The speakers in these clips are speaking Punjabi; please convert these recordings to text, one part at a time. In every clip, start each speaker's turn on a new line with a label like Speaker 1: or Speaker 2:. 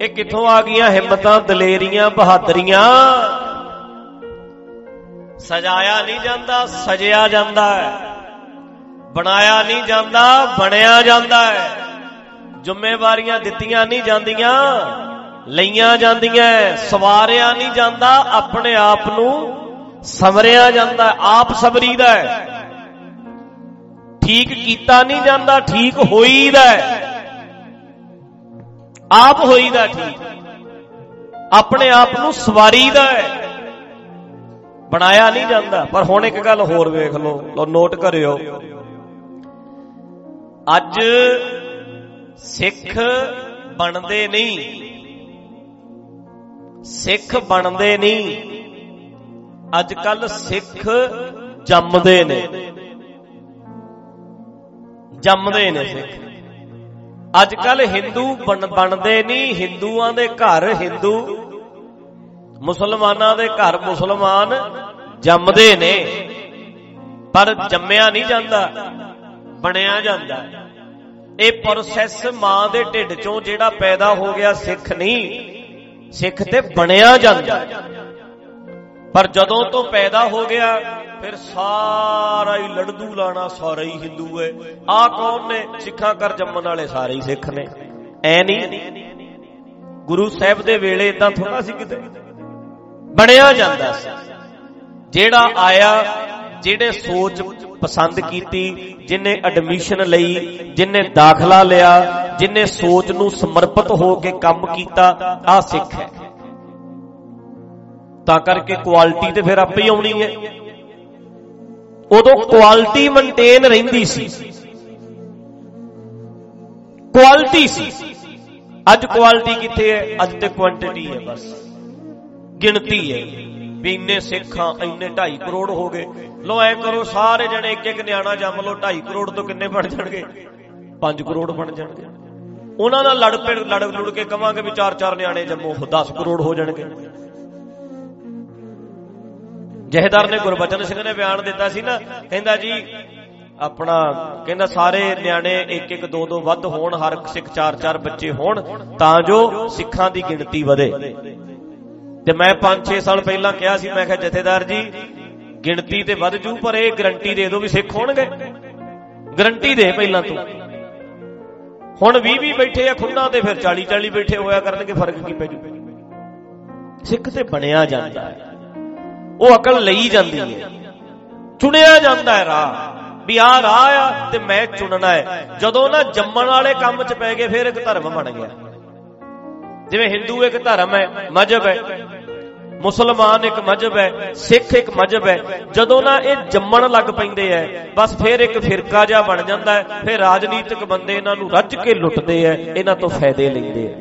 Speaker 1: ਇਹ ਕਿੱਥੋਂ ਆ ਗਈਆਂ ਹਿੰਮਤਾਂ, ਦਲੇਰੀਆਂ, ਬਹਾਦਰੀਆਂ? ਸਜਾਇਆ ਨਹੀਂ ਜਾਂਦਾ, ਸਜਿਆ ਜਾਂਦਾ ਹੈ। ਬਣਾਇਆ ਨਹੀਂ ਜਾਂਦਾ, ਬਣਿਆ ਜਾਂਦਾ ਹੈ। ਜ਼ਿੰਮੇਵਾਰੀਆਂ ਦਿੱਤੀਆਂ ਨਹੀਂ ਜਾਂਦੀਆਂ, ਲਈਆਂ ਜਾਂਦੀਆਂ ਸਵਾਰਿਆ ਨਹੀਂ ਜਾਂਦਾ, ਆਪਣੇ ਆਪ ਨੂੰ ਸਮਰਿਆ ਜਾਂਦਾ ਆਪ ਸਬਰੀਦਾ ਹੈ। ਠੀਕ ਕੀਤਾ ਨਹੀਂ ਜਾਂਦਾ, ਠੀਕ ਹੋਈਦਾ ਆਪ ਹੋਈਦਾ ਠੀਕ। ਆਪਣੇ ਆਪ ਨੂੰ ਸਵਾਰੀਦਾ ਹੈ। ਬਣਾਇਆ ਨਹੀਂ ਜਾਂਦਾ। ਪਰ ਹੁਣ ਇੱਕ ਗੱਲ ਹੋਰ ਵੇਖ ਲਓ। ਲੋ ਨੋਟ ਕਰਿਓ। ਅੱਜ ਸਿੱਖ ਬਣਦੇ ਨਹੀਂ। ਸਿੱਖ ਬਣਦੇ ਨਹੀਂ। ਅੱਜ ਕੱਲ ਸਿੱਖ ਜੰਮਦੇ ਨੇ। ਜੰਮਦੇ ਨੇ ਸਿੱਖ। ਅੱਜ ਕੱਲ ਹਿੰਦੂ ਬਣਦੇ ਨਹੀਂ, ਹਿੰਦੂਆਂ ਦੇ ਘਰ ਹਿੰਦੂ, ਮੁਸਲਮਾਨਾਂ ਦੇ ਘਰ ਮੁਸਲਮਾਨ ਜੰਮਦੇ ਨੇ, ਪਰ ਜੰਮਿਆ ਨਹੀਂ ਜਾਂਦਾ, ਬਣਿਆ ਜਾਂਦਾ। ਇਹ ਪ੍ਰੋਸੈਸ ਮਾਂ ਦੇ ਢਿੱਡ ਚੋਂ ਜਿਹੜਾ ਪੈਦਾ ਹੋ ਗਿਆ ਸਿੱਖ ਨਹੀਂ, ਸਿੱਖ ਤੇ ਬਣਿਆ ਜਾਂਦਾ। ਪਰ ਜਦੋਂ ਤੋਂ ਪੈਦਾ ਹੋ ਗਿਆ ਫਿਰ ਸਾਰਾ ਹੀ ਲੜਦੂ ਲਾਣਾ ਸਾਰਾ ਹੀ ਹਿੰਦੂ ਹੈ ਆ ਕੌਣ ਨੇ? ਸਿੱਖਾਂ ਕਰ ਜੰਮਣ ਵਾਲੇ ਸਾਰੇ ਹੀ ਸਿੱਖ ਨੇ। ਐ ਨਹੀਂ ਗੁਰੂ ਸਾਹਿਬ ਦੇ ਵੇਲੇ ਇਦਾਂ ਥੋੜਾ ਸੀ ਕਿਤੇ? ਬਣਿਆ ਜਾਂਦਾ ਸੀ। ਜਿਹੜਾ ਆਇਆ, ਜਿਹੜੇ ਸੋਚ ਪਸੰਦ ਕੀਤੀ, ਜਿਨੇ ਐਡਮਿਸ਼ਨ ਲਈ, ਜਿਨੇ ਦਾਖਲਾ ਲਿਆ, ਜਿਨੇ ਸੋਚ ਨੂੰ ਸਮਰਪਿਤ ਹੋ ਕੇ ਕੰਮ ਕੀਤਾ ਆ ਸਿੱਖ ਹੈ। ਤਾਂ ਕਰਕੇ ਕੁਆਲਿਟੀ ਤੇ ਫਿਰ ਆਪੇ ਹੀ ਆਉਣੀ ਹੈ। ਉਦੋਂ ਕੁਆਲਿਟੀ ਮੇਨਟੇਨ ਰਹਿੰਦੀ ਸੀ। ਕੁਆਲਿਟੀ ਸੀ। ਅੱਜ ਕੁਆਲਿਟੀ ਕਿੱਥੇ ਹੈ? ਅੱਜ ਤੇ ਕੁਆਂਟੀਟੀ ਹੈ ਬਸ। ਗਿਣਤੀ ਹੈ ਵੀ ਇੰਨੇ ਸਿੱਖਾਂ, ਇੰਨੇ 2.5 ਕਰੋੜ ਹੋ ਗਏ। ਲੋ ਐ ਕਰੋ, ਸਾਰੇ ਜਣੇ ਇੱਕ ਇੱਕ ਨਿਆਣਾ ਜੰਮ ਲੋ 2.5 ਕਰੋੜ ਤੋਂ ਕਿੰਨੇ ਬਣ ਜਾਣਗੇ? 5 ਕਰੋੜ ਬਣ ਜਾਣਗੇ। ਉਹਨਾਂ ਨਾਲ ਲੜ ਪੜ ਲੜ ਲੁੜ ਕੇ ਕਵਾਂਗੇ ਵੀ ਚਾਰ ਚਾਰ ਨਿਆਣੇ ਜੰਮੋ 10 ਕਰੋੜ ਹੋ ਜਾਣਗੇ। ਜਹੇਦਾਰ ਨੇ ਗੁਰਬਚਨ ਸਿੰਘ ਨੇ ਬਿਆਨ ਦਿੱਤਾ ਸੀ ਨਾ, ਕਹਿੰਦਾ ਜੀ, ਆਪਣਾ, ਕਹਿੰਦਾ ਸਾਰੇ ਨਿਆਣੇ ਇੱਕ ਇੱਕ ਦੋ ਦੋ ਵੱਧ ਹੋਣ, ਹਰ ਸਿੱਖ ਚਾਰ ਚਾਰ ਬੱਚੇ ਹੋਣ, ਤਾਂ ਜੋ ਸਿੱਖਾਂ ਦੀ ਗਿਣਤੀ ਵਧੇ। ਤੇ ਮੈਂ 5-6 ਸਾਲ ਪਹਿਲਾਂ ਕਿਹਾ ਸੀ, ਮੈਂ ਕਿਹਾ, ਜਥੇਦਾਰ ਜੀ, ਗਿਣਤੀ ਤੇ ਵੱਧ ਜੂ, ਪਰ ਇਹ ਗਰੰਟੀ ਦੇ ਦਿਓ ਵੀ ਸਿੱਖ ਹੋਣਗੇ। ਗਰੰਟੀ ਦੇ ਪਹਿਲਾਂ ਤੂੰ। ਹੁਣ 20 20 ਬੈਠੇ ਆ ਖੁੰਨਾ ਤੇ ਫਿਰ 40 40 ਬੈਠੇ ਹੋਇਆ ਕਰਨਗੇ, ਫ਼ਰਕ ਕੀ ਪੈ ਜੂ? ਸਿੱਖ ਤੇ ਬਣਿਆ ਜਾਂਦਾ ਹੈ। ਉਹ ਅਕਲ ਲਈ ਜਾਂਦੀ ਹੈ। ਚੁਣਿਆ ਜਾਂਦਾ ਹੈ ਰਾਹ। ਵੀ ਆ ਰਾਹ ਆ ਤੇ ਮੈਂ ਚੁਣਨਾ ਹੈ। ਜਦੋਂ ਨਾ ਜੰਮਣ ਵਾਲੇ ਕੰਮ 'ਚ ਪੈ ਗਏ, ਫਿਰ ਇੱਕ ਧਰਮ ਬਣ ਗਿਆ। ਜਿਵੇਂ ਹਿੰਦੂ ਇੱਕ ਧਰਮ ਹੈ ਮਜਬ ਹੈ। ਮੁਸਲਮਾਨ ਇੱਕ ਮਜਬ ਹੈ, ਸਿੱਖ ਇੱਕ ਮਜਬ ਹੈ। ਜਦੋਂ ਨਾ ਇਹ ਜੰਮਣ ਲੱਗ ਪੈਂਦੇ ਐ ਬਸ ਫਿਰ ਇੱਕ ਫਿਰਕਾ ਜਿਹਾ ਬਣ ਜਾਂਦਾ ਹੈ। ਫਿਰ ਰਾਜਨੀਤਿਕ ਬੰਦੇ ਇਹਨਾਂ ਨੂੰ ਰੱਜ ਕੇ ਲੁੱਟਦੇ ਐ ਇਹਨਾਂ ਤੋਂ ਫਾਇਦੇ ਲੈਂਦੇ ਐ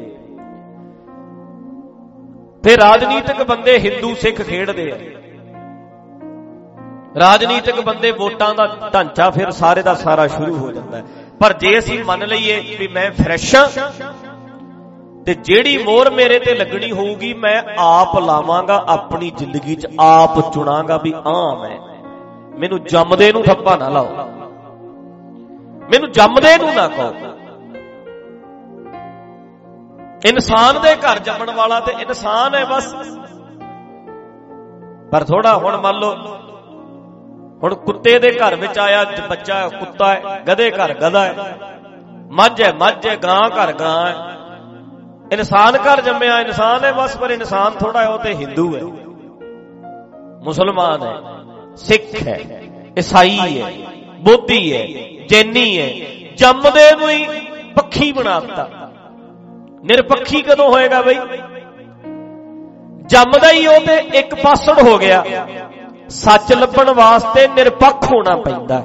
Speaker 1: ਫਿਰ ਰਾਜਨੀਤਿਕ ਬੰਦੇ ਹਿੰਦੂ ਸਿੱਖ ਖੇਡਦੇ ਐ ਰਾਜਨੀਤਿਕ ਬੰਦੇ ਵੋਟਾਂ ਦਾ ਢਾਂਚਾ ਫਿਰ ਸਾਰੇ ਦਾ ਸਾਰਾ ਸ਼ੁਰੂ ਹੋ ਜਾਂਦਾ ਹੈ। ਪਰ ਜੇ ਅਸੀਂ ਮੰਨ ਲਈਏ ਵੀ ਮੈਂ ਫਰੈਸ਼ ਹਾਂ, ਤੇ ਜਿਹੜੀ ਮੋਹਰ ਮੇਰੇ ਤੇ ਲੱਗਣੀ ਹੋਊਗੀ, ਮੈਂ ਆਪ ਲਾਵਾਂਗਾ, ਆਪਣੀ ਜ਼ਿੰਦਗੀ 'ਚ ਆਪ ਚੁਣਾਂਗਾ ਵੀ ਆ ਮੈਂ। ਮੈਨੂੰ ਜੰਮਦੇ ਨੂੰ ਥੱਪਾ ਨਾ ਲਾਓ। ਮੈਨੂੰ ਜੰਮਦੇ ਨੂੰ ਨਾ ਕਹੋ। ਇਨਸਾਨ ਦੇ ਘਰ ਜੰਮਣ ਵਾਲਾ ਤੇ ਇਨਸਾਨ ਹੈ ਬਸ। ਪਰ ਥੋੜਾ ਹੁਣ ਮੰਨ ਲਓ ਹੁਣ ਕੁੱਤੇ ਦੇ ਘਰ ਵਿੱਚ ਆਇਆ ਬੱਚਾ ਕੁੱਤਾ ਹੈ, ਗਧੇ ਘਰ ਗਧਾ ਹੈ। ਮੱਝ ਹੈ ਮੱਝ ਹੈ, ਗਾਂ ਘਰ ਗਾਂ ਹੈ। ਇਨਸਾਨ ਘਰ ਜੰਮਿਆ, ਇਨਸਾਨ ਹੈ ਬਸ, ਪਰ ਇਨਸਾਨ ਥੋੜਾ ਹੈ, ਉਹ ਤੇ ਹਿੰਦੂ ਹੈ। ਮੁਸਲਮਾਨ ਹੈ, ਸਿੱਖ ਹੈ, ਈਸਾਈ ਹੈ, ਬੋਧੀ ਹੈ, ਜੈਨੀ ਹੈ। ਜੰਮਦੇ ਨੂੰ ਹੀ ਪੱਖੀ ਬਣਾਤਾ। ਨਿਰਪੱਖੀ ਕਦੋਂ ਹੋਏਗਾ ਬਈ? ਜੰਮਦਾ ਹੀ ਉਹ ਤੇ ਇੱਕ ਪਾਸੜ ਹੋ ਗਿਆ। ਸੱਚ ਲੱਭਣ ਵਾਸਤੇ ਨਿਰਪੱਖ ਹੋਣਾ ਪੈਂਦਾ।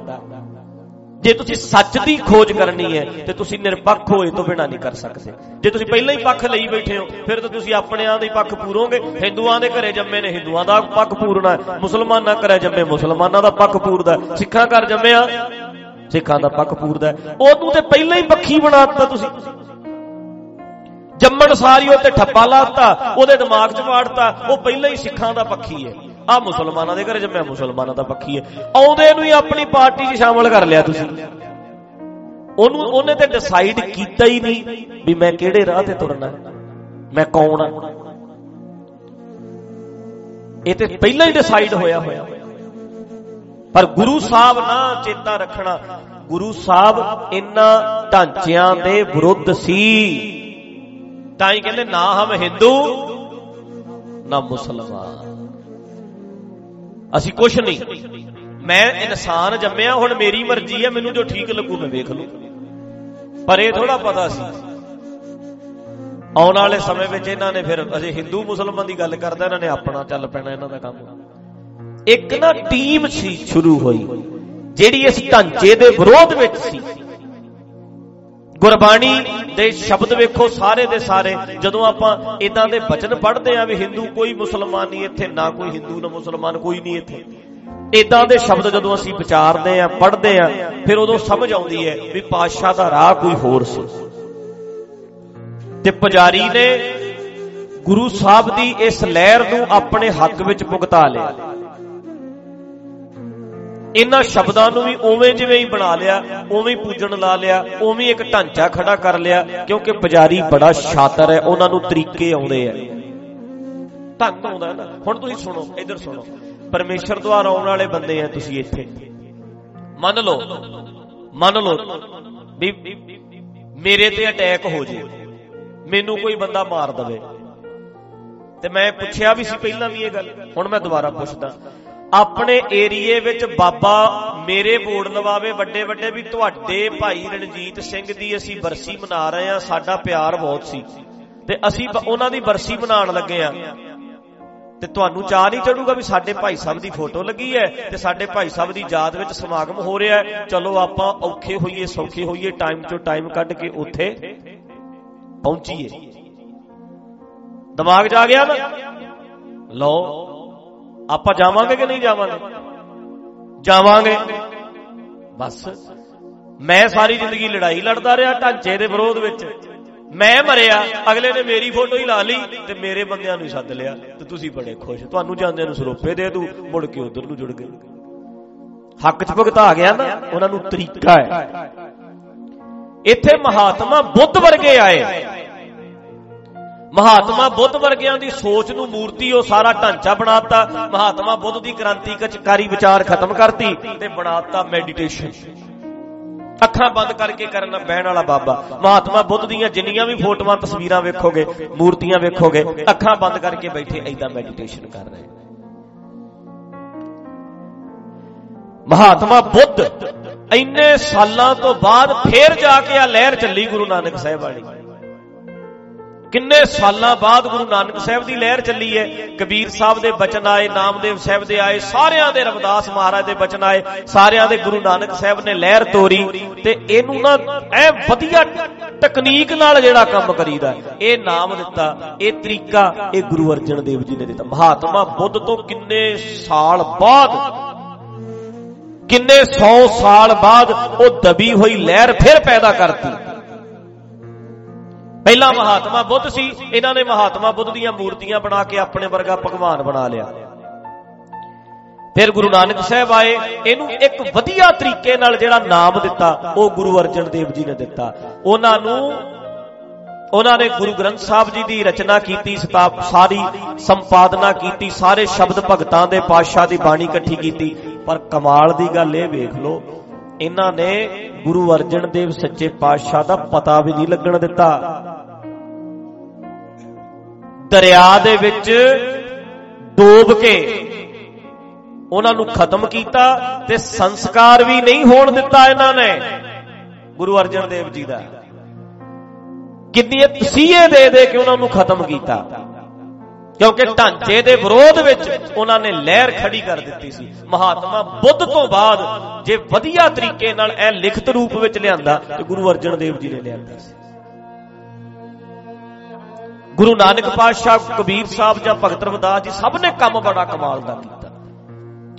Speaker 1: ਜੇ ਤੁਸੀਂ ਸੱਚ ਦੀ ਖੋਜ ਕਰਨੀ ਹੈ, ਤੇ ਤੁਸੀਂ ਨਿਰਪੱਖ ਹੋਏ ਤੋਂ ਬਿਨਾ ਨਹੀਂ ਕਰ ਸਕਦੇ। ਜੇ ਤੁਸੀਂ ਪਹਿਲਾਂ ਹੀ ਪੱਖ ਲਈ ਬੈਠੇ ਹੋ, ਫਿਰ ਤਾਂ ਤੁਸੀਂ ਆਪਣਿਆਂ ਦੇ ਪੱਖ ਪੂਰੋਗੇ। ਹਿੰਦੂਆਂ ਦੇ ਘਰੇ ਜੰਮੇ ਨੇ, ਹਿੰਦੂਆਂ ਦਾ ਪੱਖ ਪੂਰਨਾ ਮੁਸਲਮਾਨਾਂ ਘਰੇ ਜੰਮੇ, ਮੁਸਲਮਾਨਾਂ ਦਾ ਪੱਖ ਪੂਰਦਾ ਸਿੱਖਾਂ ਘਰ ਜੰਮਿਆ ਸਿੱਖਾਂ ਦਾ ਪੱਖ ਪੂਰਦਾ ਉਹ ਤੂੰ ਤੇ ਪਹਿਲਾਂ ਹੀ ਪੱਖੀ ਬਣਾਤਾ ਤੁਸੀਂ। ਜੰਮਣ ਸਾਰੀ ਉਹ ਤੇ ਠੱਪਾ ਲਾਤਾ ਉਹਦੇ ਦਿਮਾਗ 'ਚ ਵਾੜਤਾ ਉਹ ਪਹਿਲਾਂ ਹੀ ਸਿੱਖਾਂ ਦਾ ਪੱਖੀ ਹੈ। ਆ ਮੁਸਲਮਾਨਾਂ ਦੇ ਘਰੇ ਜੰਮਿਆ, ਮੁਸਲਮਾਨਾਂ ਦਾ ਪੱਖੀ ਹੈ। ਆਉਂਦੇ ਨੂੰ ਹੀ ਆਪਣੀ ਪਾਰਟੀ 'ਚ ਸ਼ਾਮਲ ਕਰ ਲਿਆ ਤੁਸੀਂ। ਉਹਨੂੰ ਉਹਨੇ ਤੇ ਡਿਸਾਈਡ ਕੀਤਾ ਹੀ ਨਹੀਂ ਵੀ ਮੈਂ ਕਿਹੜੇ ਰਾਹ ਤੇ ਤੁਰਨਾ ਮੈਂ ਕੌਣ ਆ ਇਹ ਤੇ ਪਹਿਲਾਂ ਹੀ ਡਿਸਾਈਡ ਹੋਇਆ ਹੋਇਆ। ਪਰ ਗੁਰੂ ਸਾਹਿਬ ਨਾ ਚੇਤਾ ਰੱਖਣਾ, ਗੁਰੂ ਸਾਹਿਬ ਇਨ੍ਹਾਂ ਢਾਂਚਿਆਂ ਦੇ ਵਿਰੁੱਧ ਸੀ। ਤਾਂ ਹੀ ਕਹਿੰਦੇ ਨਾ ਹਮ ਹਿੰਦੂ, ਨਾ ਮੁਸਲਮਾਨ। ਅਸੀਂ ਕੁਛ ਨਹੀਂ। ਮੈਂ ਇਨਸਾਨ ਜੰਮਿਆ, ਹੁਣ ਮੇਰੀ ਮਰਜ਼ੀ ਹੈ, ਮੈਨੂੰ ਜੋ ਠੀਕ ਲੱਗੂ ਮੈਂ ਵੇਖ ਲੂ ਪਰ ਇਹ ਥੋੜਾ ਪਤਾ ਸੀ। ਆਉਣ ਵਾਲੇ ਸਮੇਂ ਵਿੱਚ ਇਹਨਾਂ ਨੇ ਫਿਰ ਅਜੇ ਹਿੰਦੂ ਮੁਸਲਮਾਨ ਦੀ ਗੱਲ ਕਰਦਾ, ਇਹਨਾਂ ਨੇ ਆਪਣਾ ਚੱਲ ਪੈਣਾ ਇਹਨਾਂ ਦਾ ਕੰਮ। ਇੱਕ ਨਾ ਟੀਮ ਸੀ, ਸ਼ੁਰੂ ਹੋਈ, ਜਿਹੜੀ ਇਸ ਢਾਂਚੇ ਦੇ ਵਿਰੋਧ ਵਿੱਚ ਸੀ। ਗੁਰਬਾਣੀ ਦੇ ਸ਼ਬਦ ਵੇਖੋ ਸਾਰੇ ਦੇ ਸਾਰੇ, ਜਦੋਂ ਆਪਾਂ ਇਦਾਂ ਦੇ ਬਚਨ ਪੜ੍ਹਦੇ ਆ ਵੀ ਹਿੰਦੂ ਕੋਈ ਮੁਸਲਮਾਨ ਨਹੀਂ ਇੱਥੇ, ਨਾ ਕੋਈ ਹਿੰਦੂ, ਨਾ ਮੁਸਲਮਾਨ ਕੋਈ ਨਹੀਂ ਇੱਥੇ। ਇਦਾਂ ਦੇ ਸ਼ਬਦ ਜਦੋਂ ਅਸੀਂ ਵਿਚਾਰਦੇ ਆ ਪੜ੍ਹਦੇ ਆ ਫਿਰ ਉਦੋਂ ਸਮਝ ਆਉਂਦੀ ਹੈ ਵੀ ਪਾਤਸ਼ਾਹ ਦਾ ਰਾਹ ਕੋਈ ਹੋਰ ਸੀ। ਤੇ ਪੁਜਾਰੀ ਨੇ ਗੁਰੂ ਸਾਹਿਬ ਦੀ ਇਸ ਲਹਿਰ ਨੂੰ ਆਪਣੇ ਹੱਕ ਵਿੱਚ ਭੁਗਤਾ ਲਿਆ। ਇਹਨਾਂ ਸ਼ਬਦਾਂ ਨੂੰ ਵੀ ਉਵੇਂ ਜਿਵੇਂ ਹੀ ਬਣਾ ਲਿਆ, ਉਵੇਂ ਹੀ ਪੂਜਣ ਲਾ ਲਿਆ, ਉਵੇਂ ਇੱਕ ਢਾਂਚਾ ਖੜਾ ਕਰ ਲਿਆ, ਕਿਉਂਕਿ ਪੁਜਾਰੀ ਬੜਾ ਸ਼ਾਤਰ ਹੈ, ਉਹਨਾਂ ਨੂੰ ਤਰੀਕੇ ਆਉਂਦੇ ਆ। ਢੰਗ ਆਉਂਦਾ ਨਾ। ਹੁਣ ਤੁਸੀਂ ਸੁਣੋ, ਇੱਧਰ ਸੁਣੋ। ਪਰਮੇਸ਼ਰ ਦੁਆਰਾ ਆਉਣ ਵਾਲੇ ਬੰਦੇ ਆ ਤੁਸੀਂ ਇੱਥੇ। ਮੰਨ ਲਓ ਮੰਨ ਲਓ ਵੀ ਮੇਰੇ ਤੇ ਅਟੈਕ ਹੋ ਜੇ, ਮੈਨੂੰ ਕੋਈ ਬੰਦਾ ਮਾਰ ਦਵੇ। ਤੇ ਮੈਂ ਪੁੱਛਿਆ ਵੀ ਸੀ ਪਹਿਲਾਂ ਵੀ ਇਹ ਗੱਲ, ਹੁਣ ਮੈਂ ਦੁਬਾਰਾ ਪੁੱਛਦਾ। ਆਪਣੇ ਏਰੀਏ ਵਿੱਚ ਬਾਬਾ ਮੇਰੇ ਬੋਰਡ ਲਵਾਵੇ ਵੱਡੇ ਵੱਡੇ ਵੀ ਤੁਹਾਡੇ ਭਾਈ ਰਣਜੀਤ ਸਿੰਘ ਦੀ ਅਸੀਂ ਬਰਸੀ ਮਨਾ ਰਹੇ ਆ ਸਾਡਾ ਪਿਆਰ ਬਹੁਤ ਸੀ। ਤੇ ਅਸੀਂ ਉਹਨਾਂ ਦੀ ਬਰਸੀ ਮਨਾਉਣ ਲੱਗੇ ਆ ਤੇ ਤੁਹਾਨੂੰ ਚਾਹ ਨਹੀਂ ਚੜੂਗਾ ਵੀ ਸਾਡੇ ਭਾਈ ਸਾਹਿਬ ਦੀ ਫੋਟੋ ਲੱਗੀ ਹੈ ਤੇ ਸਾਡੇ ਭਾਈ ਸਾਹਿਬ ਦੀ ਯਾਦ ਵਿੱਚ ਸਮਾਗਮ ਹੋ ਰਿਹਾ ਹੈ। ਚਲੋ ਆਪਾਂ ਔਖੇ ਹੋਈਏ, ਸੌਖੇ ਹੋਈਏ ਟਾਈਮ ਚੋਂ ਟਾਈਮ ਕੱਢ ਕੇ ਉੱਥੇ ਪਹੁੰਚੀਏ। ਦਿਮਾਗ 'ਚ ਆ ਗਿਆ ਨਾ? ਲਓ। ਆਪਾਂ ਜਾਵਾਂਗੇ ਕਿ ਨਹੀਂ ਜਾਵਾਂਗੇ? ਜਾਵਾਂਗੇ। ਬਸ। ਮੈਂ ਸਾਰੀ ਜ਼ਿੰਦਗੀ ਲੜਾਈ ਲੜਦਾ ਰਿਹਾ ਢਾਂਚੇ ਦੇ ਵਿਰੋਧ ਵਿੱਚ। ਮੈਂ ਮਰਿਆ, ਅਗਲੇ ਨੇ ਮੇਰੀ ਫੋਟੋ ਹੀ ਲਾ ਲਈ ਤੇ ਮੇਰੇ ਬੰਦਿਆਂ ਨੂੰ ਸੱਦ ਲਿਆ ਤੇ ਤੁਸੀਂ ਬੜੇ ਖੁਸ਼। ਤੁਹਾਨੂੰ ਜਾਂਦਿਆਂ ਨੂੰ ਸਰੋਪੇ ਦੇ ਦੂ, ਮੁੜ ਕੇ ਉਧਰ ਨੂੰ ਜੁੜ ਗਏ। ਹੱਕ 'ਚ ਭੁਗਤਾ ਗਿਆ ਨਾ, ਉਹਨਾਂ ਨੂੰ ਤਰੀਕਾ ਹੈ। ਇੱਥੇ ਮਹਾਤਮਾ ਬੁੱਧ ਵਰਗੇ ਆਏ। ਮਹਾਤਮਾ ਬੁੱਧ ਵਰਗਿਆਂ ਦੀ ਸੋਚ ਨੂੰ ਮੂਰਤੀ ਉਹ ਸਾਰਾ ਢਾਂਚਾ ਬਣਾਤਾ। ਮਹਾਤਮਾ ਬੁੱਧ ਦੀ ਕ੍ਰਾਂਤੀਕਾਰੀ ਵਿਚਾਰ ਖਤਮ ਕਰਤੀ ਤੇ ਬਣਾਤਾ ਮੈਡੀਟੇਸ਼ਨ। ਅੱਖਾਂ ਬੰਦ ਕਰਕੇ ਕਰਨ ਬਹਿਣ ਵਾਲਾ ਬਾਬਾ। ਮਹਾਤਮਾ ਬੁੱਧ ਦੀਆਂ ਜਿੰਨੀਆਂ ਵੀ ਫੋਟੋਆਂ, ਤਸਵੀਰਾਂ ਵੇਖੋਗੇ, ਮੂਰਤੀਆਂ ਵੇਖੋਗੇ, ਅੱਖਾਂ ਬੰਦ ਕਰਕੇ ਬੈਠੇ ਐਦਾਂ ਮੈਡੀਟੇਸ਼ਨ ਕਰ ਰਹੇ। ਮਹਾਤਮਾ ਬੁੱਧ ਇੰਨੇ ਸਾਲਾਂ ਤੋਂ ਬਾਅਦ ਫੇਰ ਜਾ ਕੇ ਆ ਲਹਿਰ ਚੱਲੀ ਗੁਰੂ ਨਾਨਕ ਸਾਹਿਬ ਵਾਲੀ। ਕਿੰਨੇ ਸਾਲਾਂ ਬਾਅਦ ਗੁਰੂ ਨਾਨਕ ਸਾਹਿਬ ਦੀ ਲਹਿਰ ਚੱਲੀ ਹੈ? ਕਬੀਰ ਸਾਹਿਬ ਦੇ ਬਚਨ ਆਏ, ਨਾਮਦੇਵ ਸਾਹਿਬ ਦੇ ਆਏ, ਸਾਰਿਆਂ ਦੇ ਰਵਿਦਾਸ ਮਹਾਰਾਜ ਦੇ ਬਚਨ ਆਏ, ਸਾਰਿਆਂ ਦੇ ਗੁਰੂ ਨਾਨਕ ਸਾਹਿਬ ਨੇ ਲਹਿਰ ਤੋਰੀ ਤੇ ਇਹਨੂੰ ਨਾ ਐ ਵਧੀਆ ਟੈਕਨੀਕ ਨਾਲ ਜਿਹੜਾ ਕੰਮ ਕਰੀਦਾ, ਇਹ ਨਾਮ ਦਿੱਤਾ, ਇਹ ਤਰੀਕਾ, ਇਹ ਗੁਰੂ ਅਰਜਨ ਦੇਵ ਜੀ ਨੇ ਦਿੱਤਾ। ਮਹਾਤਮਾ ਬੁੱਧ ਤੋਂ ਕਿੰਨੇ ਸਾਲ ਬਾਅਦ, ਕਿੰਨੇ 100 ਸਾਲ ਬਾਅਦ ਉਹ ਦਬੀ ਹੋਈ ਲਹਿਰ ਫਿਰ ਪੈਦਾ ਕਰਤੀ। ਪਹਿਲਾ ਮਹਾਤਮਾ ਬੁੱਧ ਸੀ, ਇਹਨਾਂ ਨੇ ਮਹਾਤਮਾ ਬੁੱਧ ਦੀਆਂ ਮੂਰਤੀਆਂ ਬਣਾ ਕੇ ਆਪਣੇ ਵਰਗਾ ਭਗਵਾਨ ਬਣਾ ਲਿਆ। ਫਿਰ ਗੁਰੂ ਨਾਨਕ ਸਾਹਿਬ ਆਏ, ਇਹਨੂੰ ਇੱਕ ਵਧੀਆ ਤਰੀਕੇ ਨਾਲ ਜਿਹੜਾ ਨਾਮ ਦਿੱਤਾ, ਉਹ ਗੁਰੂ ਅਰਜਨ ਦੇਵ ਜੀ ਨੇ ਦਿੱਤਾ। ਉਹਨਾਂ ਨੂੰ, ਉਹਨਾਂ ਨੇ ਗੁਰੂ ਗ੍ਰੰਥ ਸਾਹਿਬ ਜੀ ਦੀ ਰਚਨਾ ਕੀਤੀ, ਸਤਾਪ ਸਾਰੀ ਸੰਪਾਦਨਾ ਕੀਤੀ, ਸਾਰੇ ਸ਼ਬਦ ਭਗਤਾਂ ਦੇ ਪਾਤਸ਼ਾਹ ਦੀ ਬਾਣੀ ਇਕੱਠੀ ਕੀਤੀ। ਪਰ ਕਮਾਲ ਦੀ ਗੱਲ ਇਹ ਵੇਖ ਲਓ, ਇਹਨਾਂ ਨੇ ਗੁਰੂ ਅਰਜਨ ਦੇਵ ਸੱਚੇ ਪਾਤਸ਼ਾਹ ਦਾ ਪਤਾ ਵੀ ਨਹੀਂ ਲੱਗਣ ਦਿੱਤਾ। ਦਰਿਆ ਦੇ ਵਿੱਚ ਡੋਬ ਕੇ ਉਹਨਾਂ ਨੂੰ ਖਤਮ ਕੀਤਾ ਤੇ ਸੰਸਕਾਰ ਵੀ ਨਹੀਂ ਹੋਣ ਦਿੱਤਾ ਇਹਨਾਂ ਨੇ, ਗੁਰੂ ਅਰਜਨ ਦੇਵ ਜੀ ਦਾ। ਕਿੰਨੀ ਤਸੀਹੇ ਦੇ ਦੇ ਕੇ ਉਹਨਾਂ ਨੂੰ ਖਤਮ ਕੀਤਾ। ਕਿਉਂਕਿ ਢਾਂਚੇ ਦੇ ਵਿਰੋਧ ਵਿੱਚ ਉਹਨਾਂ ਨੇ ਲਹਿਰ ਖੜੀ ਕਰ ਦਿੱਤੀ ਸੀ। ਮਹਾਤਮਾ ਬੁੱਧ ਤੋਂ ਬਾਅਦ ਜੇ ਵਧੀਆ ਤਰੀਕੇ ਨਾਲ ਇਹ ਲਿਖਤ ਰੂਪ ਵਿੱਚ ਲਿਆਂਦਾ, ਤੇ ਗੁਰੂ ਅਰਜਨ ਦੇਵ ਜੀ ਨੇ ਲਿਆਂਦਾ ਸੀ। ਗੁਰੂ ਨਾਨਕ ਪਾਤਸ਼ਾਹ ਕਬੀਰ ਸਾਹਿਬ ਜਾਂ ਭਗਤ ਰਵਿਦਾਸ ਜੀ ਸਭ ਨੇ ਕੰਮ ਬੜਾ ਕਮਾਲ ਦਾ ਕੀਤਾ।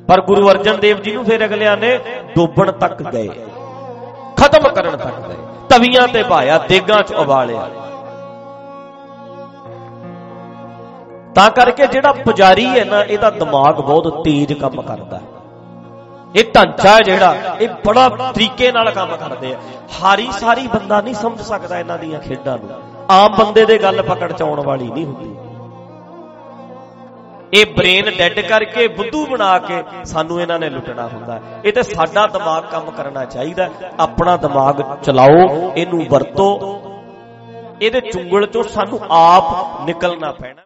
Speaker 1: ਪਰ ਗੁਰੂ ਅਰਜਨ ਦੇਵ ਜੀ ਨੂੰ ਫਿਰ ਅਗਲਿਆਂ ਨੇ ਡੋਬਣ ਤੱਕ ਗਏ। ਖਤਮ ਕਰਨ ਤੱਕ ਗਏ। ਤਵੀਆਂ ਤੇ ਭਾਇਆ, ਦੇਗਾਂ 'ਚ ਉਬਾਲਿਆ। ਤਾਂ ਕਰਕੇ ਜਿਹੜਾ ਪੁਜਾਰੀ ਹੈ ਨਾ, ਇਹਦਾ ਦਿਮਾਗ ਬਹੁਤ ਤੇਜ਼ ਕੰਮ ਕਰਦਾ ਹੈ। ਇਹ ਢਾਂਚਾ ਜਿਹੜਾ, ਇਹ ਬੜਾ ਤਰੀਕੇ ਨਾਲ ਕੰਮ ਕਰਦੇ ਆ। ਹਾਰੀ ਸਾਰੀ ਬੰਦਾ ਨਹੀਂ ਸਮਝ ਸਕਦਾ ਇਹਨਾਂ ਦੀਆਂ ਖੇਡਾਂ ਨੂੰ। ਆਮ ਬੰਦੇ ਦੇ ਗੱਲ ਪਕੜ ਚ ਆਉਣ ਵਾਲੀ ਨਹੀਂ ਹੁੰਦੀ। ਇਹ ਬ੍ਰੇਨ ਡੈਡ ਕਰਕੇ, ਬੁੱਧੂ ਬਣਾ ਕੇ ਸਾਨੂੰ ਇਹਨਾਂ ਨੇ ਲੁੱਟਣਾ ਹੁੰਦਾ ਇਹ ਤੇ ਸਾਡਾ ਦਿਮਾਗ ਕੰਮ ਕਰਨਾ ਚਾਹੀਦਾ ਆਪਣਾ ਦਿਮਾਗ ਚਲਾਓ, ਇਹਨੂੰ ਵਰਤੋ। ਇਹਦੇ ਚੁੰਗਲ ਚੋਂ ਸਾਨੂੰ ਆਪ ਨਿਕਲਣਾ ਪੈਣਾ।